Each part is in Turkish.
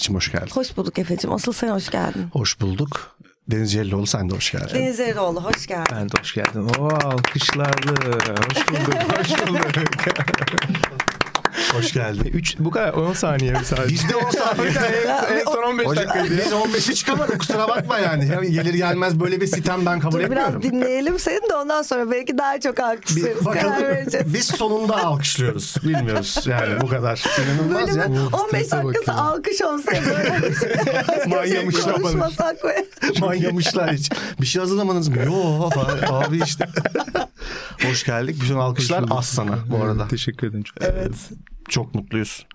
Meriç'im hoş geldin. Hoş bulduk Efe'cim. Asıl sen hoş geldin. Hoş bulduk. Deniz Celloğlu sen de hoş geldin. Deniz Eroğlu hoş geldin. Ben de hoş geldin. Oo alkışlarlı. Hoş bulduk. Hoş bulduk. Hoş geldin. 3 bu kadar 10 saniye mi sadece? Bizde 10 saniye. en son 15 Hocam, dakikaydı. biz 15'i çıkamadık kusura bakma yani. Ya Gelir gelmez böyle bir sitem ben kabul Dur etmiyorum. biraz dinleyelim seni de ondan sonra belki daha çok alkışlarız. Vereceğiz. biz sonunda alkışlıyoruz. Bilmiyoruz yani bu kadar. İnanılmaz ya. Bölümün 15 dakikası alkış olsa böyle Manyamışlar konuşmasak ve Manyamışlar hiç. Bir şey hazırlamadınız mı? Yo abi işte. Hoş geldik. Bütün alkışlar az sana bu arada. Teşekkür ederim. Çok. evet. Çok mutluyuz.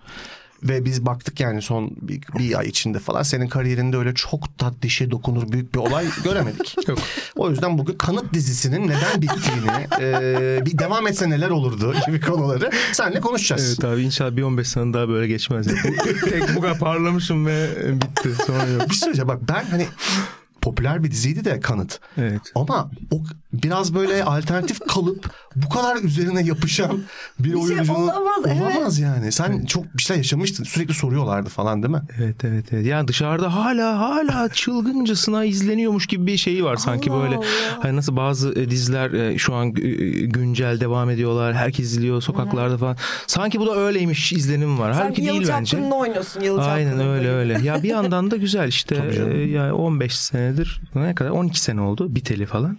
Ve biz baktık yani son bir, bir ay içinde falan senin kariyerinde öyle çok da dişe dokunur büyük bir olay göremedik. Yok. O yüzden bugün Kanıt dizisinin neden bittiğini, e, bir devam etse neler olurdu gibi konuları seninle konuşacağız. Evet abi inşallah bir 15 sene daha böyle geçmez. Yani. Tek bu kadar parlamışım ve bitti. Sonra yok. Bir şey söyleyeceğim bak ben hani popüler bir diziydi de Kanıt. Evet. Ama o biraz böyle alternatif kalıp bu kadar üzerine yapışan bir, şey oyuncunun olamaz, evet. olamaz yani. Sen çok bir şeyler yaşamıştın. Sürekli soruyorlardı falan değil mi? Evet evet evet. Yani dışarıda hala hala çılgıncasına izleniyormuş gibi bir şeyi var sanki Allah böyle. Allah. Hani nasıl bazı e, diziler e, şu an e, güncel devam ediyorlar. Herkes izliyor sokaklarda falan. Sanki bu da öyleymiş izlenim var. Sanki Halbuki değil bence. Oynuyorsun Yalı Aynen öyle öyle. Ya bir yandan da güzel işte Tabii canım. e, yani 15 senedir ne kadar? 12 sene oldu. Biteli falan.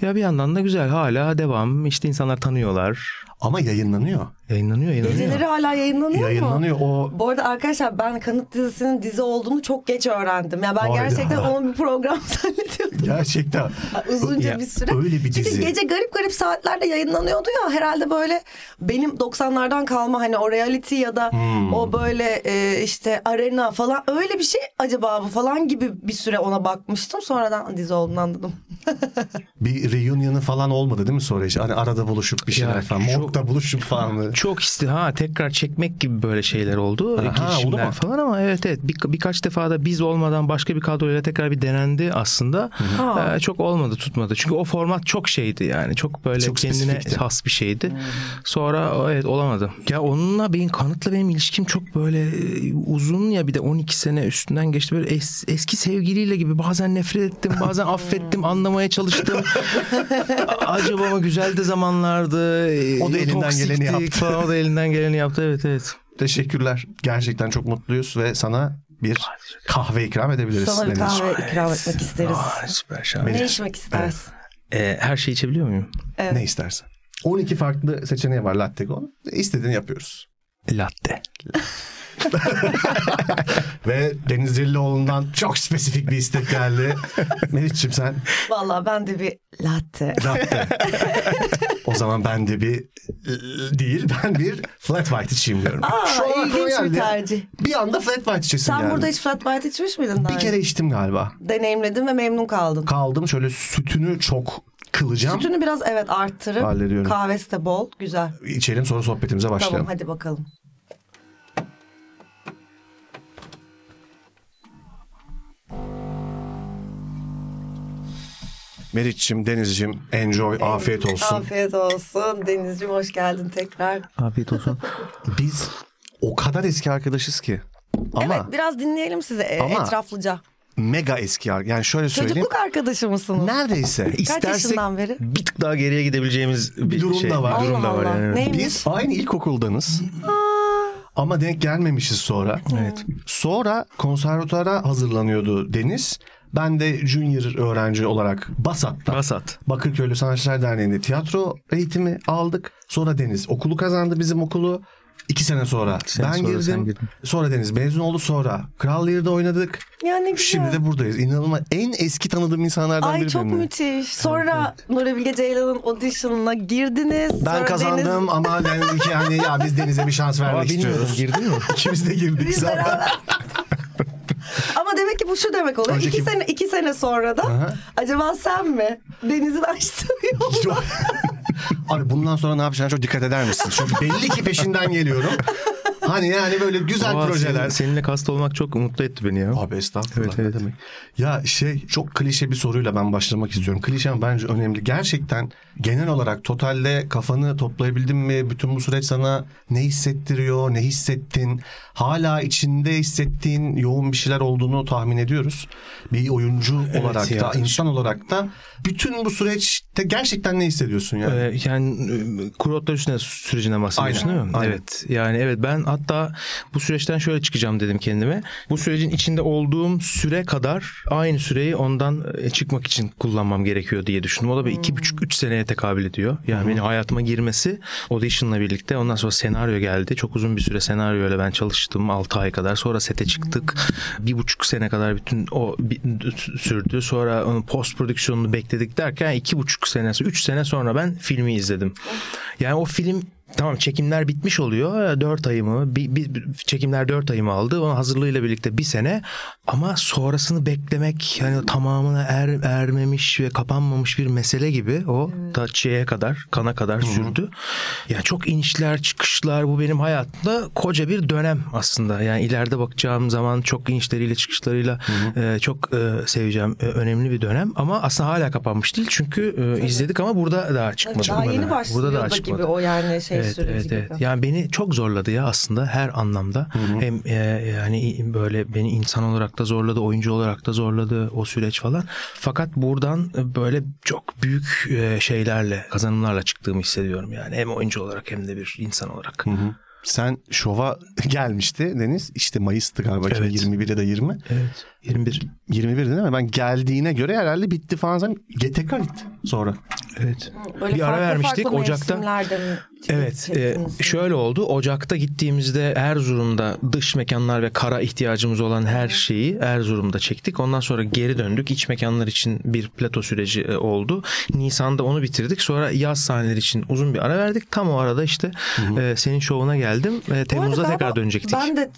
Ya bir yandan da güzel. Hala devam. İşte insanlar tanıyorlar. Ama yayınlanıyor. Yayınlanıyor yayınlanıyor. Geceleri hala yayınlanıyor mu? Yayınlanıyor o Bu arada arkadaşlar ben Kanıt dizisinin dizi olduğunu çok geç öğrendim. Ya ben Hayda. gerçekten onu bir program zannediyordum. gerçekten Uzunca Ya, bir süre. öyle bir Çünkü dizi. gece garip garip saatlerde yayınlanıyordu ya. Herhalde böyle benim 90'lardan kalma hani o reality ya da Hmm. o böyle e, işte arena falan öyle bir şey acaba bu falan gibi bir süre ona bakmıştım. Sonradan dizi olduğunu anladım. bir reunion'ı falan olmadı değil mi sonra? Hani arada buluşup bir şeyler Ya, falan. çok- Morgda buluşup falan. böyle. Çok isti ha tekrar çekmek gibi böyle şeyler oldu. Aha, oldu mu? falan ama evet evet bir, birkaç defa da biz olmadan başka bir kadroyla tekrar bir denendi aslında. Ee, çok olmadı tutmadı. Çünkü o format çok şeydi yani. Çok böyle Çok kendine spesifikti. has bir şeydi. Sonra evet olamadı. Ya onunla benim kanıtla benim ilişkim çok böyle e, uzun ya bir de 12 sene üstünden geçti. Böyle es- eski sevgiliyle gibi bazen nefret ettim bazen affettim anlamaya çalıştım. Acaba mı güzeldi zamanlardı. e, O da elinden geleni yaptı. Falan, o da elinden geleni yaptı evet evet. Teşekkürler. Gerçekten çok mutluyuz ve sana bir kahve ikram edebiliriz. Sana bir kahve ikram etmek isteriz. Aa, süper şahane. Ne içmek istersin? Ee, her şeyi içebiliyor muyum? Evet. Ne istersen. 12 farklı seçeneği var latte go. İstediğini yapıyoruz. Latte. Ve Deniz Cellioğlu'ndan çok spesifik bir istek geldi. Meriç'ciğim sen Vallahi ben de bir latte. latte. o zaman ben de bir değil ben bir flat white içeyim diyorum. Aa, Şu ilginç bir tercih. Bir anda flat white içesim Sen geldi. burada hiç flat white içmiş miydin Bir kere içtim galiba. Deneyimledin ve memnun kaldın. Kaldım şöyle sütünü çok kılacağım. Sütünü biraz evet arttırıp Hallediyorum. kahvesi de bol. Güzel. İçelim sonra sohbetimize başlayalım. Tamam hadi bakalım. Meriç'cim, Deniz'cim enjoy, afiyet olsun. Afiyet olsun. Denizciğim hoş geldin tekrar. Afiyet olsun. Biz o kadar eski arkadaşız ki. Ama evet biraz dinleyelim sizi e, Ama- etraflıca. mega eski. Yani şöyle söyleyeyim. Çocukluk arkadaşı mısınız? Neredeyse. Kaç yaşından beri? bir tık daha geriye gidebileceğimiz bir, Bir durum şey, da var. Bir durum da Allah var Allah. yani. Neymiş? Biz aynı ilkokuldanız. Ama denk gelmemişiz sonra. Evet. Sonra konservatuara hazırlanıyordu Deniz. Ben de junior öğrenci olarak Basat'ta. Basat. Bakırköylü Sanatçılar Derneği'nde tiyatro eğitimi aldık. Sonra Deniz okulu kazandı bizim okulu. İki sene sonra sene ben sonra girdim. sen girdin. Sonra Deniz mezun oldu sonra. Kral Lear'da oynadık. Ya ne güzel. Şimdi de buradayız. İnanılmaz. En eski tanıdığım insanlardan Ay biri çok benim. müthiş. Sonra Nuri Bilge Ceylan'ın audition'ına girdiniz. Ben Sonra kazandım Deniz- ama ben ki hani ya biz Deniz'e bir şans vermek istiyoruz. girdin mi? İkimiz de girdik. Biz zaten. beraber. Ama demek ki bu şu demek oluyor. Önceki- İki sene iki sene sonra da Aha. acaba sen mi Deniz'in açtığı yolda Abi bundan sonra ne yapacağına çok dikkat eder misin? Çünkü belli ki peşinden geliyorum. Hani yani böyle güzel Aa, projeler. senin- seninle kast olmak çok mutlu etti beni ya. Abi estağfurullah Evet, ne evet. demek. Ya şey çok klişe bir soruyla ben başlamak istiyorum. Klişe ama bence önemli. Gerçekten genel olarak totalde kafanı toplayabildin mi? Bütün bu süreç sana ne hissettiriyor? Ne hissettin? Hala içinde hissettiğin yoğun bir şeyler olduğunu tahmin ediyoruz. Bir oyuncu olarak ya. da insan olarak da bütün bu süreçte gerçekten ne hissediyorsun yani? Ee, yani e, kuru otlar üstüne sürecine bahsediyorsun Aynen, değil mi? aynen. Evet. Yani evet ben hatta bu süreçten şöyle çıkacağım dedim kendime. Bu sürecin içinde olduğum süre kadar aynı süreyi ondan e, çıkmak için kullanmam gerekiyor diye düşündüm. O da bir iki buçuk üç seneye tekabül ediyor. Yani benim hayatıma girmesi audition'la birlikte ondan sonra senaryo geldi. Çok uzun bir süre senaryoyla ben çalıştım 6 ay kadar. Sonra sete çıktık. Bir buçuk sene kadar bütün o sürdü. Sonra onun post prodüksiyonunu bekledik derken iki buçuk sene, üç sene sonra ben filmi izledim. Yani o film Tamam çekimler bitmiş oluyor. Dört ayımı, bir, bir, çekimler dört ayımı aldı. Onun hazırlığıyla birlikte bir sene. Ama sonrasını beklemek yani tamamına er, ermemiş ve kapanmamış bir mesele gibi o da şeye kadar, kana kadar sürdü. Yani çok inişler, çıkışlar bu benim hayatımda koca bir dönem aslında. Yani ileride bakacağım zaman çok inişleriyle çıkışlarıyla e, çok e, seveceğim e, önemli bir dönem. Ama aslında hala kapanmış değil. Çünkü e, izledik ama burada daha çıkmadı. Daha yeni Burada başlıyor da çıkmadı. gibi o yani şey Evet, süreci evet, gibi. evet. Yani beni çok zorladı ya aslında her anlamda. Hem e, yani böyle beni insan olarak da zorladı, oyuncu olarak da zorladı o süreç falan. Fakat buradan e, böyle çok büyük e, şeylerle, kazanımlarla çıktığımı hissediyorum yani. Hem oyuncu olarak hem de bir insan olarak. Sen şova gelmişti Deniz. İşte Mayıs'tı galiba. Evet. 21 ya da 20. Evet. 21. 21 değil mi? Ben geldiğine göre herhalde bitti falan. Sen tekrar gitti sonra. Evet. Böyle bir ara vermiştik farklı Ocak'ta. Evet, e, şöyle oldu. Ocak'ta gittiğimizde Erzurum'da dış mekanlar ve kara ihtiyacımız olan her şeyi Erzurum'da çektik. Ondan sonra geri döndük. İç mekanlar için bir plato süreci e, oldu. Nisan'da onu bitirdik. Sonra yaz sahneleri için uzun bir ara verdik. Tam o arada işte e, senin şovuna geldim. E, Temmuz'da tekrar dönecektik. Ben de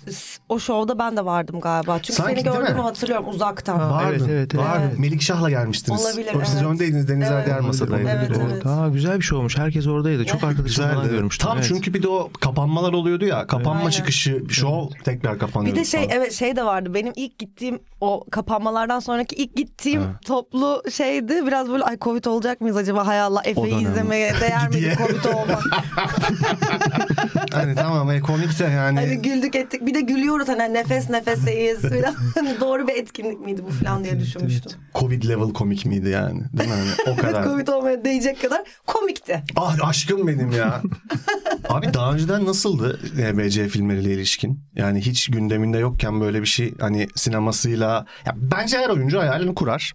o şovda ben de vardım galiba. Çünkü Sanki seni mi? Hatırlıyorum uzaktan. Vardın. evet, evet, evet. Vardın. Evet. Melikşah'la gelmiştiniz. Olabilir, O, Siz evet. öndeydiniz. Denizler Evet. diğer masadaydı. Evet, evet. Aa, güzel bir şey olmuş. Herkes oradaydı. Çok arkadaşım falan görmüştüm. Tam Evet. çünkü bir de o kapanmalar oluyordu ya. Kapanma Aynen. çıkışı şov tekrar kapanıyordu. Bir de şey falan. evet şey de vardı. Benim ilk gittiğim o kapanmalardan sonraki ilk gittiğim toplu şeydi. Biraz böyle ay Covid olacak mıyız acaba? Hay Allah Efe'yi izlemeye değer miydi. Covid olmak? Hani tamam e, komik de yani. Hani güldük ettik. Bir de gülüyoruz hani nefes nefeseyiz falan. Hani Doğru bir etkinlik miydi bu falan diye düşünmüştüm. Covid level komik miydi yani? Değil mi? Hani o kadar. Covid olmaya değecek kadar komikti. Ah aşkım benim ya. Abi daha önceden nasıldı EBC filmleriyle ilişkin? Yani hiç gündeminde yokken böyle bir şey hani sinemasıyla ya bence her oyuncu hayalini kurar.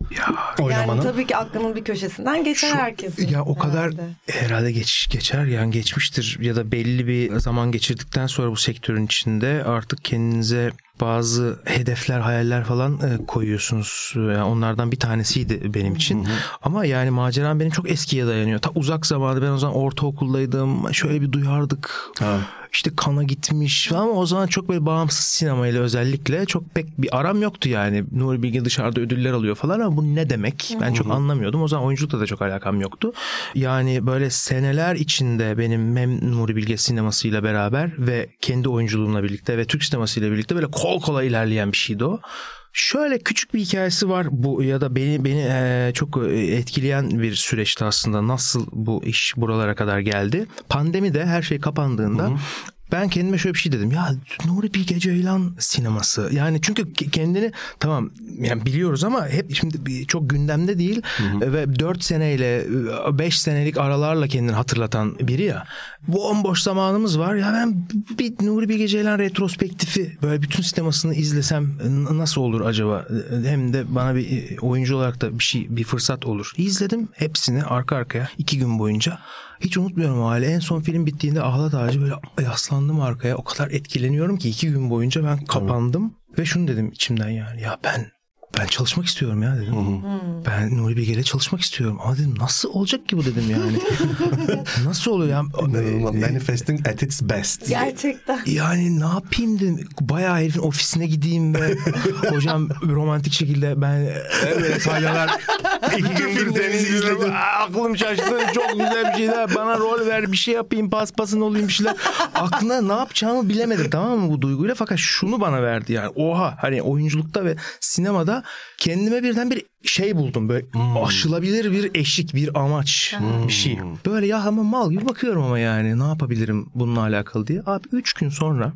Oynamanın. Yani tabii ki aklının bir köşesinden geçer Şu- herkesin. Ya o kadar herhalde. herhalde geç geçer yani geçmiştir ya da belli bir zaman geçirdikten sonra bu sektörün içinde artık kendinize bazı hedefler, hayaller falan e, koyuyorsunuz. Yani onlardan bir tanesiydi benim için. Ama yani maceram benim çok eskiye dayanıyor. Ta uzak zamanı ben o zaman ortaokuldaydım. Şöyle bir duyardık. Ha. İşte kana gitmiş ama o zaman çok böyle bağımsız sinemayla özellikle çok pek bir aram yoktu yani. Nuri Bilge dışarıda ödüller alıyor falan ama bu ne demek? Ben çok anlamıyordum. O zaman oyunculukla da çok alakam yoktu. Yani böyle seneler içinde benim hem Nuri Bilge sinemasıyla beraber ve kendi oyunculuğumla birlikte ve Türk sinemasıyla birlikte böyle kol kola ilerleyen bir şeydi o. Şöyle küçük bir hikayesi var bu ya da beni beni eee, çok e, etkileyen bir süreçti aslında nasıl bu iş buralara kadar geldi. Pandemi de her şey kapandığında ben kendime şöyle bir şey dedim. Ya Nuri Bilge Ceylan sineması. Yani çünkü ke- kendini tamam yani biliyoruz ama hep şimdi çok gündemde değil ve 4 seneyle 5 senelik aralarla kendini hatırlatan biri ya. Bu bomboş zamanımız var. Ya ben bir Nuri Bilge Ceylan retrospektifi böyle bütün sinemasını izlesem nasıl olur acaba? Hem de bana bir oyuncu olarak da bir şey bir fırsat olur. İzledim hepsini arka arkaya iki gün boyunca. Hiç unutmuyorum o hali. En son film bittiğinde Ahlat Ağacı böyle yaslandım arkaya. O kadar etkileniyorum ki iki gün boyunca ben kapandım. Ve şunu dedim içimden yani. Ya ben ben çalışmak istiyorum ya dedim. Ben Nuri Bilge'yle çalışmak istiyorum. Ama dedim nasıl olacak ki bu dedim yani. nasıl oluyor ya? Manifesting at its best. Gerçekten. Yani ne yapayım dedim. Bayağı herifin ofisine gideyim ve hocam romantik şekilde ben salyalar iki gündür seni izledim. aklım şaştı. Çok güzel bir şeyler. Bana rol ver bir şey yapayım paspasın olayım bir şeyler. Aklına ne yapacağımı bilemedim tamam mı bu duyguyla. Fakat şunu bana verdi yani. Oha hani oyunculukta ve sinemada kendime birden bir şey buldum. Böyle aşılabilir bir eşik, bir amaç, bir şey. Böyle ya ama mal gibi bakıyorum ama yani ne yapabilirim bununla alakalı diye. Abi üç gün sonra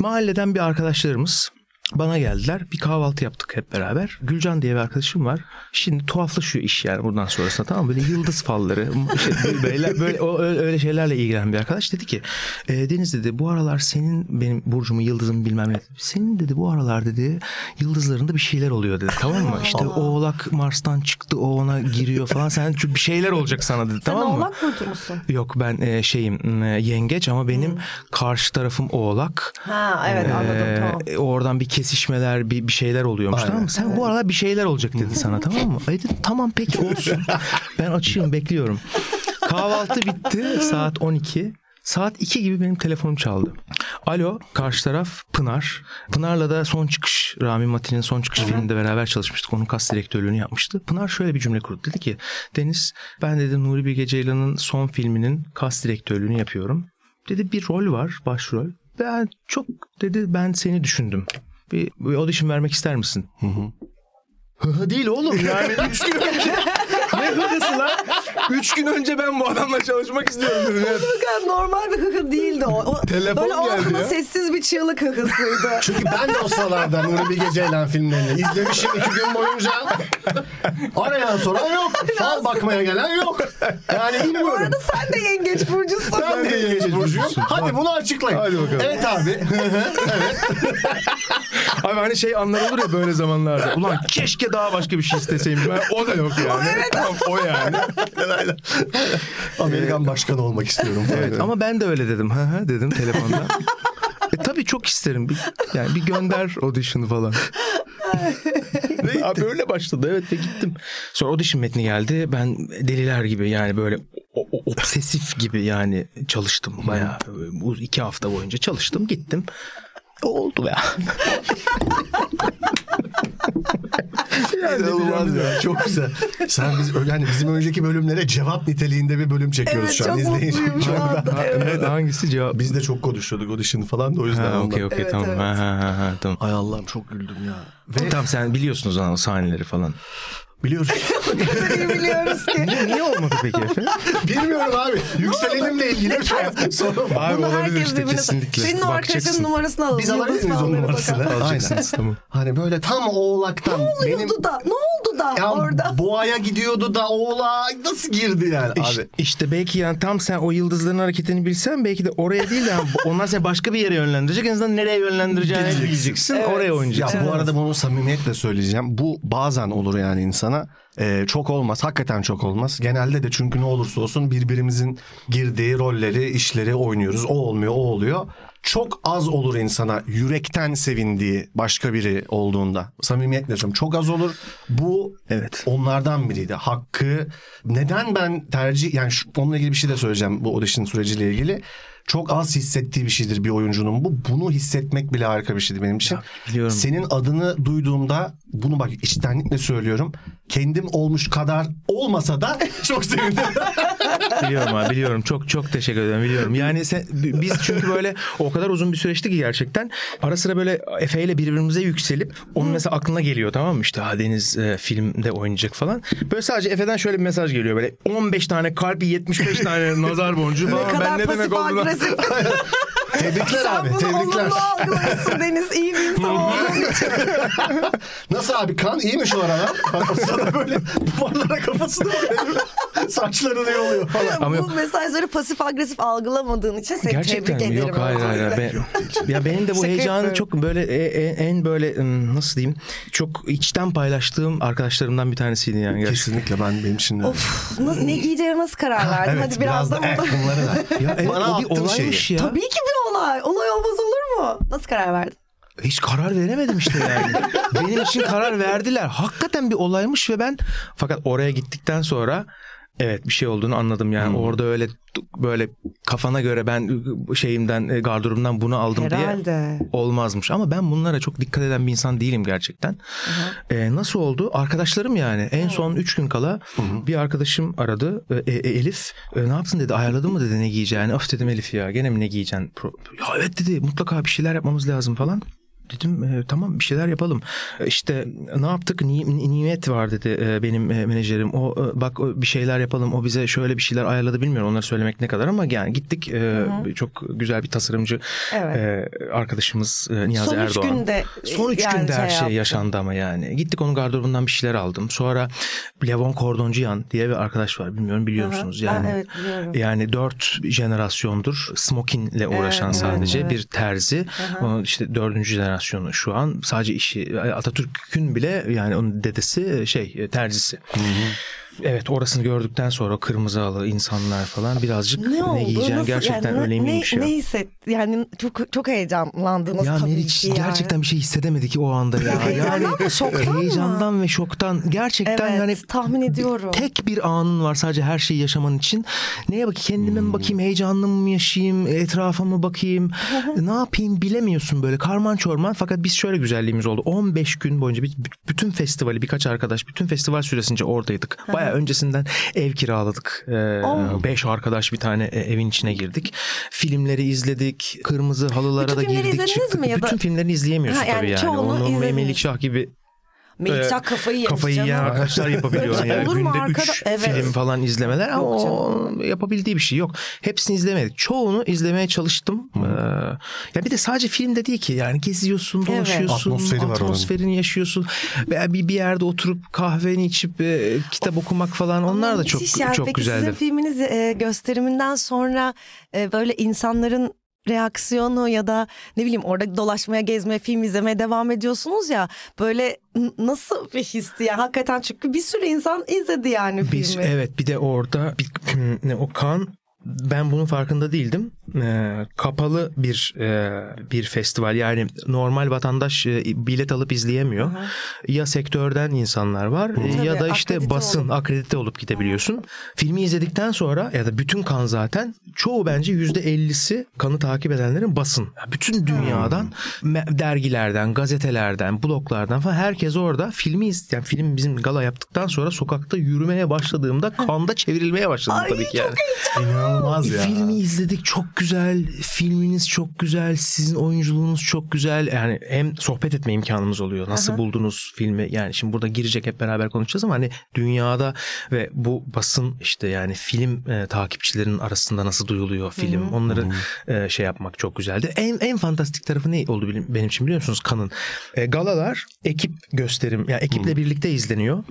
mahalleden bir arkadaşlarımız bana geldiler. Bir kahvaltı yaptık hep beraber. Gülcan diye bir arkadaşım var. Şimdi tuhaflaşıyor iş yani buradan sonrasında tamam mı? Böyle yıldız falları işte böyle, böyle o, öyle şeylerle ilgilenen bir arkadaş dedi ki e, Deniz dedi bu aralar senin benim burcumu yıldızımı bilmem ne. Senin dedi bu aralar dedi yıldızlarında bir şeyler oluyor dedi tamam mı? İşte oğlak Mars'tan çıktı o ona giriyor falan. Sen bir şeyler olacak sana dedi Sen tamam mı? oğlak burcu musun? Yok ben e, şeyim e, yengeç ama benim karşı tarafım oğlak. Ha evet anladım Ee, tamam. Oradan bir kesişmeler bir, bir şeyler oluyormuş Aynen. tamam mı? Sen bu aralar bir şeyler olacak dedi sana tamam mı? Ay dedim tamam peki olsun. ben açıyorum bekliyorum. Kahvaltı bitti saat 12. Saat 2 gibi benim telefonum çaldı. Alo karşı taraf Pınar. Pınar'la da son çıkış Rami Matin'in son çıkış filminde beraber çalışmıştık. Onun kas direktörlüğünü yapmıştı. Pınar şöyle bir cümle kurdu. Dedi ki Deniz ben dedi Nuri Bilge Ceylan'ın son filminin kas direktörlüğünü yapıyorum. Dedi bir rol var başrol. Ben çok dedi ben seni düşündüm. Bir, bir audition vermek ister misin? Hı hı değil oğlum yani üç gün önce ne hıhısı lan? Üç gün önce ben bu adamla çalışmak istiyorum dedim. ya. Hıhı normal bir hıhı değildi o. o Telefon böyle geldi ya. sessiz bir çığlık hıhısıydı. Çünkü ben de o sıralarda Nuri Bilge Ceylan filmlerini izlemişim iki gün boyunca. Arayan soran yok. Fal bakmaya gelen yok. Yani Bu bilmiyorum. arada sen de yengeç burcusun. Ben de yengeç burcuyum. Hadi bunu açıklayın. Hadi bakalım. Evet abi. Abi hani şey anlar olur ya böyle zamanlarda. Ulan keşke daha başka bir şey isteseymiş. Ben, o da yok yani. Tamam, o yani. Amerikan başkanı olmak istiyorum. falan. Evet ama ben de öyle dedim. Hı hı dedim telefonda. E tabii çok isterim. Bir, yani bir gönder audition'ı falan. Ve abi öyle başladı evet ve gittim. Sonra audition metni geldi. Ben deliler gibi yani böyle o- o- obsesif gibi yani çalıştım. Bayağı bu iki hafta boyunca çalıştım gittim. Oldu ya. İnanılmaz ya. Çok güzel. Sen biz yani bizim önceki bölümlere cevap niteliğinde bir bölüm çekiyoruz Evet, şu an. İzleyin. şu anda. Evet. Evet hangisi cevap? Biz de çok konuşuyorduk audition falan da o yüzden. Okey okey Evet, tamam. evet. Ha, ha, ha, ha, tamam. Ay Allah'ım çok güldüm ya. Ve... Tamam sen biliyorsunuz o sahneleri falan. Biliyoruz. İyi biliyoruz ki. Niye, niye olmadı peki efendim? Bilmiyorum abi. Yükselenimle ilgili şu an sorun var. Abi Bunu olabilir herkes işte birbirine... kesinlikle. Senin o Bakacaksın. numarasını alalım. Biz alabilir Yıldız miyiz onun numarasını? bakalım. Alacaksınız tamam. Hani böyle tam oğlaktan. Ne benim oluyordu da? Ne oldu da ya orada? boğaya gidiyordu da oğlağa nasıl girdi yani İşte, abi? işte belki yani tam sen o yıldızların hareketini bilsen belki de oraya değil de yani onlar seni başka bir yere yönlendirecek. En azından nereye yönlendireceğini Bileceksin. bileceksin. Evet. Oraya Ya oynayacaksın. bu arada bunu samimiyetle söyleyeceğim. Bu bazen olur yani insana. Ee, çok olmaz. Hakikaten çok olmaz. Genelde de çünkü ne olursa olsun birbirimizin girdiği rolleri, işleri oynuyoruz. O olmuyor, o oluyor. Çok az olur insana yürekten sevindiği başka biri olduğunda. Samimiyetle söylüyorum. Çok az olur. Bu Evet. onlardan biriydi. Hakkı neden ben tercih yani şu, onunla ilgili bir şey de söyleyeceğim bu audition süreciyle ilgili. Çok az hissettiği bir şeydir bir oyuncunun bu. Bunu hissetmek bile harika bir şeydi benim için. biliyorum. Senin adını duyduğumda bunu bak içtenlikle söylüyorum. Kendim olmuş kadar olmasa da çok sevindim. Biliyorum abi biliyorum. Çok çok teşekkür ederim biliyorum. Yani sen, biz çünkü böyle o kadar uzun bir süreçti ki gerçekten. Ara sıra böyle Efe ile birbirimize yükselip onun mesela aklına geliyor tamam mı? İşte ha Deniz e, filmde oynayacak falan. Böyle sadece Efe'den şöyle bir mesaj geliyor böyle 15 tane kalp 75 tane nazar boncuğu Ne falan. kadar ben ne demek olduğunu was. tebrikler Sen abi bunu tebrikler. olumlu algılıyorsun Deniz. İyi bir insan olduğun için. Nasıl abi kan iyiymiş o aralar. Bak sırada böyle duvarlara kafasını vuruyor. Saçlarını yoluyor falan. Ama Bu yok. mesajları pasif agresif algılamadığın için seni Gerçekten tebrik mi? ederim. Yok hayır hayır. hayır. Ben, ya benim de bu Şaka heyecanı yapıyorum. çok böyle e- e- en böyle ım, nasıl diyeyim çok içten paylaştığım arkadaşlarımdan bir tanesiydi yani gerçekten. Kesinlikle ben benim için de. Of, nasıl, ne giyeceğine nasıl karar verdin? Evet Hadi biraz, da evet, burada. bunları da. Ya evet, Bana o bir olaymış şeyi. ya. Tabii ki bir olay. Olay olmaz olur mu? Nasıl karar verdin? Hiç karar veremedim işte yani. Benim için karar verdiler. Hakikaten bir olaymış ve ben fakat oraya gittikten sonra Evet bir şey olduğunu anladım yani. Hmm. Orada öyle böyle kafana göre ben şeyimden e, gardırobumdan bunu aldım diye Herhalde. olmazmış. Ama ben bunlara çok dikkat eden bir insan değilim gerçekten. Ee, nasıl oldu? Arkadaşlarım yani. En son 3 gün kala bir arkadaşım aradı. Ee, e, Elif e, ne yaptın dedi. Ayarladın mı dedi ne giyeceğini. Of dedim Elif ya gene mi ne giyeceksin? Pro- Ya evet dedi mutlaka bir şeyler yapmamız lazım falan. Dedim e, tamam bir şeyler yapalım. E, işte ne yaptık? Ni- Nimet var dedi e, benim e, menajerim. O e, bak o, bir şeyler yapalım. O bize şöyle bir şeyler ayarladı bilmiyorum onları söylemek ne kadar ama yani gittik. E, çok güzel bir tasarımcı Evet. e, arkadaşımız e, Niyazi Son üç Erdoğan. günde Son üç yani günde her şey şey yaşandı ama yani. Gittik onun gardırobundan bir şeyler aldım. Sonra Levon Kordoncuyan diye bir arkadaş var. Bilmiyorum biliyor Aha. musunuz? Yani evet biliyorum. yani dört jenerasyondur smokinle uğraşan Evet, sadece evet. bir terzi. Onun işte dördüncü jenerasyonu şu an. Sadece işi Atatürk'ün bile yani onun dedesi şey terzisi. Evet orasını gördükten sonra kırmızı halı insanlar falan birazcık ne, Ne Nasıl- gerçekten yani ne- önemliymiş ne, ya. Ne hisset? Yani çok çok heyecanlandınız Ya tabii Meriç ki yani. gerçekten bir şey hissedemedi ki o anda ya. Heyecandan yani mı, şoktan mı? heyecandan ve şoktan gerçekten Evet, yani tahmin ediyorum. Tek bir anın var sadece her şeyi yaşaman için. Neye bakayım kendime mi bakayım heyecanlı mı yaşayayım etrafa mı bakayım ne yapayım bilemiyorsun böyle karman çorman fakat biz şöyle güzelliğimiz oldu 15 gün boyunca biz bütün festivali birkaç arkadaş bütün festival süresince oradaydık. Baya öncesinden ev kiraladık. 5 arkadaş bir tane e, evin içine girdik. Filmleri izledik. Kırmızı halılara Bütün da girdik çıktık. mi ya da- Bütün filmlerini izleyemiyorsun Ha, yani tabii yani. Onu izlediniz. Memelikşah gibi Melikşah e, kafayı yemiş kafayı yiyen canım. arkadaşlar yapabiliyor. Yani olur mu günde 3 arkada- Evet. film falan izlemeler ama Yok o yapabildiği bir şey yok. Hepsini izlemedik. Çoğunu izlemeye çalıştım. Ee, ya bir de sadece filmde değil ki yani geziyorsun, Evet. dolaşıyorsun, Atmosferi var onun. atmosferini yaşıyorsun. Veya bir, bir yerde oturup kahveni içip e, kitap okumak falan onlar da çok Müthiş yani. çok Peki güzeldi. sizin filminiz e, gösteriminden sonra e, böyle insanların reaksiyonu ya da ne bileyim orada dolaşmaya, gezmeye, film izlemeye devam ediyorsunuz ya böyle nasıl bir histi yani hakikaten çünkü bir sürü insan izledi yani Biz filmi. evet bir de orada bir, ne o kan ben bunun farkında değildim. Ee, kapalı bir e, bir festival yani normal vatandaş e, bilet alıp izleyemiyor. Ya sektörden insanlar var e, ya Tabii, da işte akredite basın olup. akredite olup gidebiliyorsun. Filmi izledikten sonra ya da bütün kan zaten çoğu bence yüzde ellisi kanı takip edenlerin basın. Ya Bütün dünyadan me- dergilerden, gazetelerden, bloglardan falan herkes orada filmi iz yani film bizim gala yaptıktan sonra sokakta yürümeye başladığımda kanda çevrilmeye başladım Ay, tabii ki yani. İnanılmaz ya. Filmi izledik çok güzel. Filminiz çok güzel. Sizin oyunculuğunuz çok güzel. Yani hem sohbet etme imkanımız oluyor. Nasıl buldunuz filmi? Yani şimdi burada girecek hep beraber konuşacağız ama hani dünyada ve bu basın işte yani film e, takipçilerinin arasında nasıl duyuluyor film? Onları e, şey yapmak çok güzeldi. En en fantastik tarafı ne oldu benim, benim için biliyor musunuz? Kanın. E, galalar ekip gösterim yani ekiple birlikte izleniyor.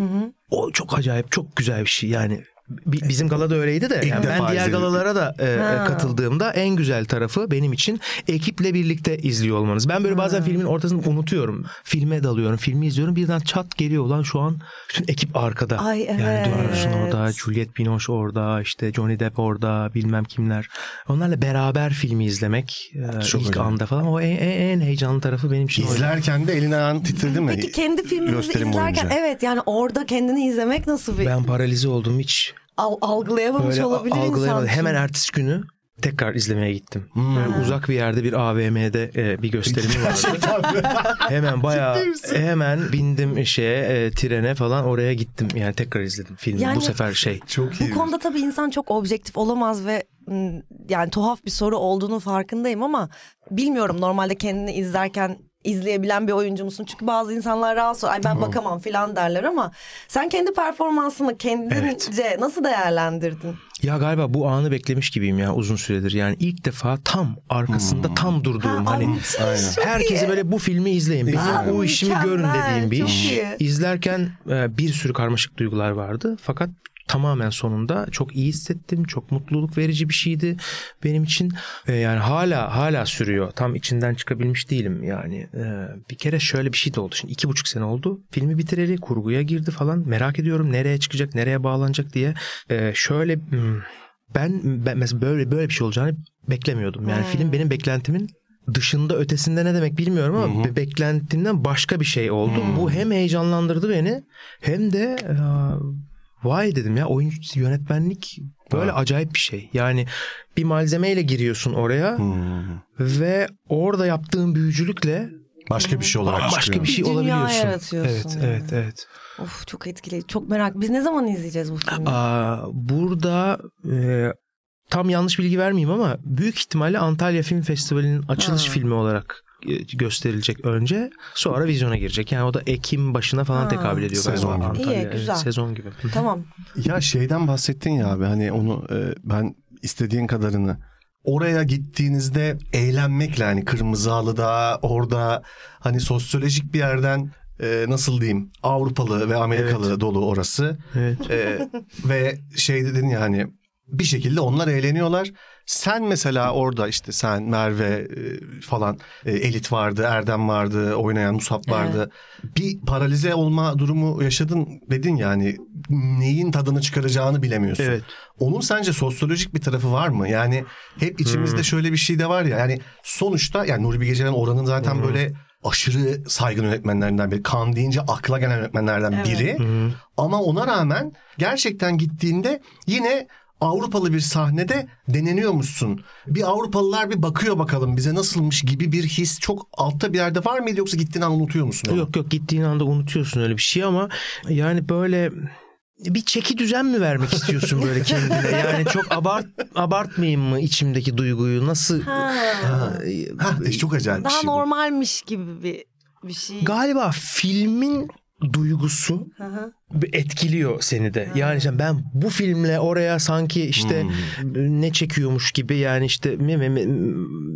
O çok acayip, çok güzel bir şey. Yani bi- bizim galada öyleydi de. Yani ben diğer izledim. galalara da e, Ha. katıldığımda en güzel tarafı benim için ekiple birlikte izliyor olmanız. Ben böyle bazen filmin ortasında unutuyorum. Filme dalıyorum, filmi izliyorum. Birden çat geliyor lan şu an bütün ekip arkada. Ay, Yani evet. dönüyorsun orada, Juliette Binoche orada, işte Johnny Depp orada, bilmem kimler. Onlarla beraber filmi izlemek e, Çok ilk önemli. anda falan. O en, en, en heyecanlı tarafı benim için. İzlerken de elin ayağın titredi mi? Peki kendi filminizi izlerken boyunca. evet yani orada kendini izlemek nasıl bir Ben paralize oldum hiç al- algılayamamış böyle olabilir algılayamadım. insan. Hemen ertesi günü tekrar izlemeye gittim. Hmm. Böyle uzak bir yerde bir AVM'de e, bir gösterimi vardı. hemen bayağı hemen bindim şeye e, trene falan oraya gittim. Yani tekrar izledim filmi. Yani- Bu sefer şey. Çok iyi. Bu konuda tabii insan çok objektif olamaz ve yani tuhaf bir soru olduğunu farkındayım ama bilmiyorum normalde kendini izlerken izleyebilen bir oyuncu musun? Çünkü bazı insanlar rahatsız. Ay ben bakamam filan derler ama sen kendi performansını kendince nasıl değerlendirdin? Ya galiba bu anı beklemiş gibiyim ya uzun süredir. Yani ilk defa tam arkasında tam durduğum Ha, hani aynen. herkese böyle bu filmi izleyin. Benim Aa, o işimi görün dediğim bir iş. iyi. İzlerken e, bir sürü karmaşık duygular vardı. Fakat tamamen sonunda çok iyi hissettim. Çok mutluluk verici bir şeydi benim için. E, yani hala hala sürüyor. Tam içinden çıkabilmiş değilim yani. E, bir kere şöyle bir şey de oldu. Şimdi iki buçuk sene oldu. Filmi bitireli kurguya girdi falan. Merak ediyorum nereye çıkacak, nereye bağlanacak diye. E, şöyle hmm, ben, ben mesela böyle böyle bir şey olacağını beklemiyordum. Yani film benim beklentimin dışında ötesinde ne demek bilmiyorum ama be- beklentimden başka bir şey oldu. Bu hem heyecanlandırdı beni hem de e, vay dedim ya oyuncu yönetmenlik böyle acayip bir şey. Yani bir malzemeyle giriyorsun oraya Hmm. ve orada yaptığın büyücülükle Başka bir şey olarak başka çıkıyor. bir şey Bir dünya olabiliyorsun. yaratıyorsun Evet, yani. evet, evet. Of çok etkileyici. Çok merak. Biz ne zaman izleyeceğiz bu filmi? Aa, burada e, tam yanlış bilgi vermeyeyim ama büyük ihtimalle Antalya Film Festivali'nin açılış Ha. filmi olarak e, gösterilecek önce. Sonra vizyona girecek. Yani o da Ekim başına falan Ha. tekabül ediyor Sezon gibi. Antalya. İyi, Evet, güzel. sezon gibi. Tamam. Ya şeyden bahsettin ya abi hani onu e, ben istediğin kadarını oraya gittiğinizde eğlenmekle hani Kırmızı Halı'da orada hani sosyolojik bir yerden e, nasıl diyeyim Avrupalı ve Amerikalı dolu orası Evet. E, ve şey dedin ya hani bir şekilde onlar eğleniyorlar. Sen mesela orada işte sen Merve e, falan e, Elit vardı, Erdem vardı, oynayan Musab vardı. Bir paralize olma durumu yaşadın dedin yani neyin tadını çıkaracağını bilemiyorsun. Evet. Onun sence sosyolojik bir tarafı var mı? Yani hep içimizde Hmm. şöyle bir şey de var ya yani sonuçta yani Nuri Bilge Ceylan oranın zaten Hmm. böyle aşırı saygın yönetmenlerinden biri. Kan deyince akla gelen yönetmenlerden Evet. biri. Ama ona rağmen gerçekten gittiğinde yine Avrupalı bir sahnede deneniyormuşsun. Bir Avrupalılar bir bakıyor bakalım bize nasılmış gibi bir his çok altta bir yerde var mıydı yoksa gittiğin an unutuyor musun? onu? Yok yok gittiğin anda unutuyorsun öyle bir şey ama yani böyle bir çeki düzen mi vermek istiyorsun böyle kendine? Yani çok abart abartmayayım mı içimdeki duyguyu? Nasıl? Ha. Ha, çok acayip bir Daha şey bu. normalmiş gibi bir bir şey. Galiba filmin duygusu Hı hı. bir etkiliyor seni de. Yani işte ben bu filmle oraya sanki işte Hmm. ne çekiyormuş gibi yani işte mi- mi- mi-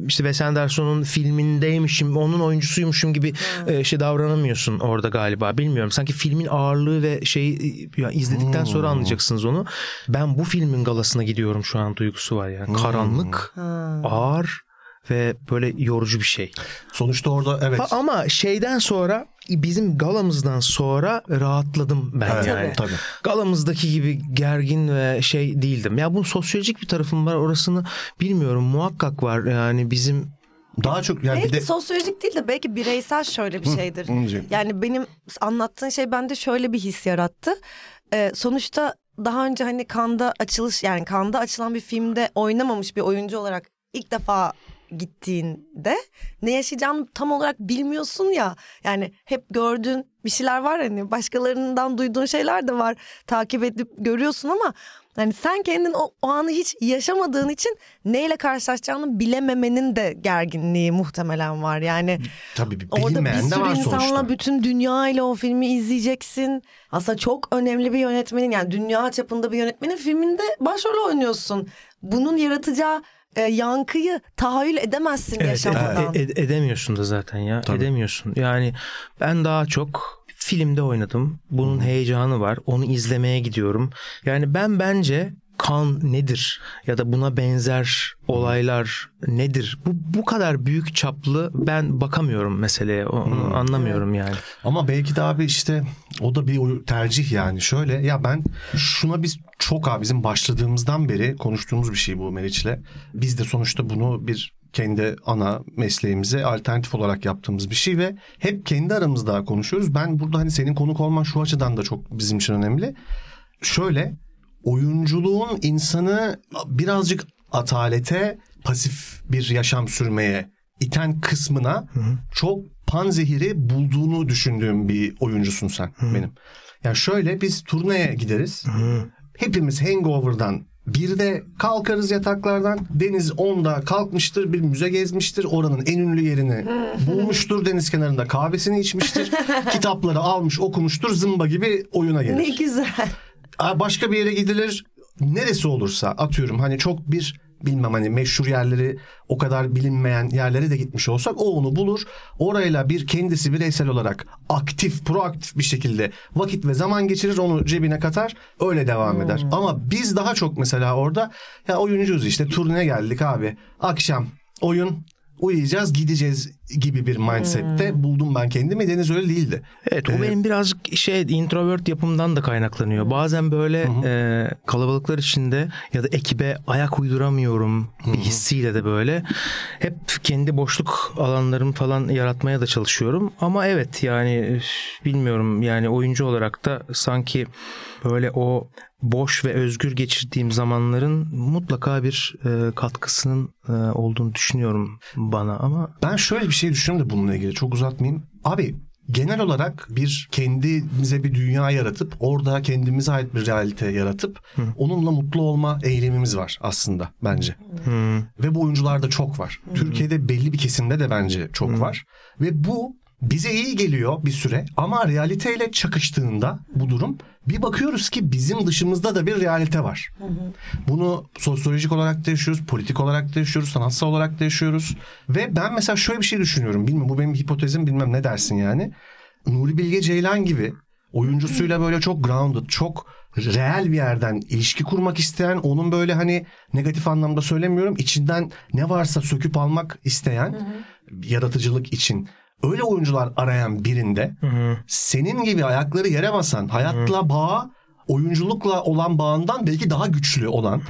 işte Wes Anderson'un filmindeymişim, onun oyuncusuymuşum gibi e, şey davranamıyorsun orada galiba. Bilmiyorum. Sanki filmin ağırlığı ve şeyi ya izledikten Hmm. sonra anlayacaksınız onu. Ben bu filmin galasına gidiyorum şu an duygusu var yani. Karanlık, Ha. ağır ve böyle yorucu bir şey. Sonuçta orada evet. Ha, ama şeyden sonra bizim galamızdan sonra rahatladım ben Evet, yani. tabii. Galamızdaki gibi gergin ve şey değildim. Ya bunun sosyolojik bir tarafım var orasını bilmiyorum. Muhakkak var yani bizim Daha çok yani Belki bir de sosyolojik değil de belki bireysel şöyle bir şeydir. Yani benim anlattığın şey bende şöyle bir his yarattı. Ee, sonuçta daha önce hani Kanda açılış yani Kanda açılan bir filmde oynamamış bir oyuncu olarak ilk defa gittiğinde ne yaşayacağını tam olarak bilmiyorsun ya. Yani hep gördüğün bir şeyler var hani başkalarından duyduğun şeyler de var. Takip edip görüyorsun ama hani sen kendin o, o anı hiç yaşamadığın için neyle karşılaşacağını bilememenin de gerginliği muhtemelen var. Yani tabii bir Orada bir sürü var insanla sonuçta. bütün dünya ile o filmi izleyeceksin. Aslında çok önemli bir yönetmenin yani dünya çapında bir yönetmenin filminde başrol oynuyorsun. Bunun yaratacağı e, yankıyı tahayyül edemezsin yaşamadan. e- e- edemiyorsun da zaten ya. Tabii. Edemiyorsun. Yani ben daha çok filmde oynadım. Bunun heyecanı var. Onu izlemeye gidiyorum. Yani ben bence kan nedir ya da buna benzer olaylar nedir? Bu bu kadar büyük çaplı ben bakamıyorum meseleye. Onu anlamıyorum yani. Ama belki de abi işte o da bir tercih yani. Şöyle ya ben şuna biz çok abi bizim başladığımızdan beri konuştuğumuz bir şey bu Meriç'le. Biz de sonuçta bunu bir kendi ana mesleğimize alternatif olarak yaptığımız bir şey ve hep kendi aramızda konuşuyoruz. Ben burada hani senin konuk olman şu açıdan da çok bizim için önemli. Şöyle oyunculuğun insanı birazcık atalete, pasif bir yaşam sürmeye iten kısmına çok panzehiri bulduğunu düşündüğüm bir oyuncusun sen benim. Yani şöyle biz turneye gideriz. Hepimiz hangover'dan bir de kalkarız yataklardan. Deniz 10'da kalkmıştır bir müze gezmiştir. Oranın en ünlü yerini bulmuştur. Deniz kenarında kahvesini içmiştir. kitapları almış okumuştur. Zımba gibi oyuna gelir. Ne güzel. Başka bir yere gidilir neresi olursa atıyorum hani çok bir bilmem hani meşhur yerleri o kadar bilinmeyen yerlere de gitmiş olsak o onu bulur. Orayla bir kendisi bireysel olarak aktif, proaktif bir şekilde vakit ve zaman geçirir onu cebine katar öyle devam eder. Ama biz daha çok mesela orada ya oyuncuyuz işte turneye geldik abi akşam oyun uyuyacağız gideceğiz gibi bir mindsette buldum ben kendimi. Deniz öyle değildi. Evet o benim birazcık şey introvert yapımdan da kaynaklanıyor. Bazen böyle e, kalabalıklar içinde ya da ekibe ayak uyduramıyorum bir hissiyle de böyle hep kendi boşluk alanlarımı falan yaratmaya da çalışıyorum. Ama evet yani bilmiyorum yani oyuncu olarak da sanki böyle o boş ve özgür geçirdiğim zamanların mutlaka bir e, katkısının e, olduğunu düşünüyorum bana ama Ben şöyle bir şey düşünüyorum da bununla ilgili çok uzatmayayım. Abi genel olarak bir kendimize bir dünya yaratıp orada kendimize ait bir realite yaratıp onunla mutlu olma eylemimiz var aslında bence. Ve bu oyuncularda çok var. Türkiye'de belli bir kesimde de bence çok var. Ve bu bize iyi geliyor bir süre ama realiteyle çakıştığında bu durum bir bakıyoruz ki bizim dışımızda da bir realite var. Bunu sosyolojik olarak da yaşıyoruz, politik olarak da yaşıyoruz, sanatsal olarak da yaşıyoruz. Ve ben mesela şöyle bir şey düşünüyorum. Bilmiyorum bu benim hipotezim bilmem ne dersin yani. Nuri Bilge Ceylan gibi oyuncusuyla böyle çok grounded, çok reel bir yerden ilişki kurmak isteyen, onun böyle hani negatif anlamda söylemiyorum, içinden ne varsa söküp almak isteyen yaratıcılık için öyle oyuncular arayan birinde senin gibi ayakları yere basan, hayatla bağı oyunculukla olan bağından belki daha güçlü olan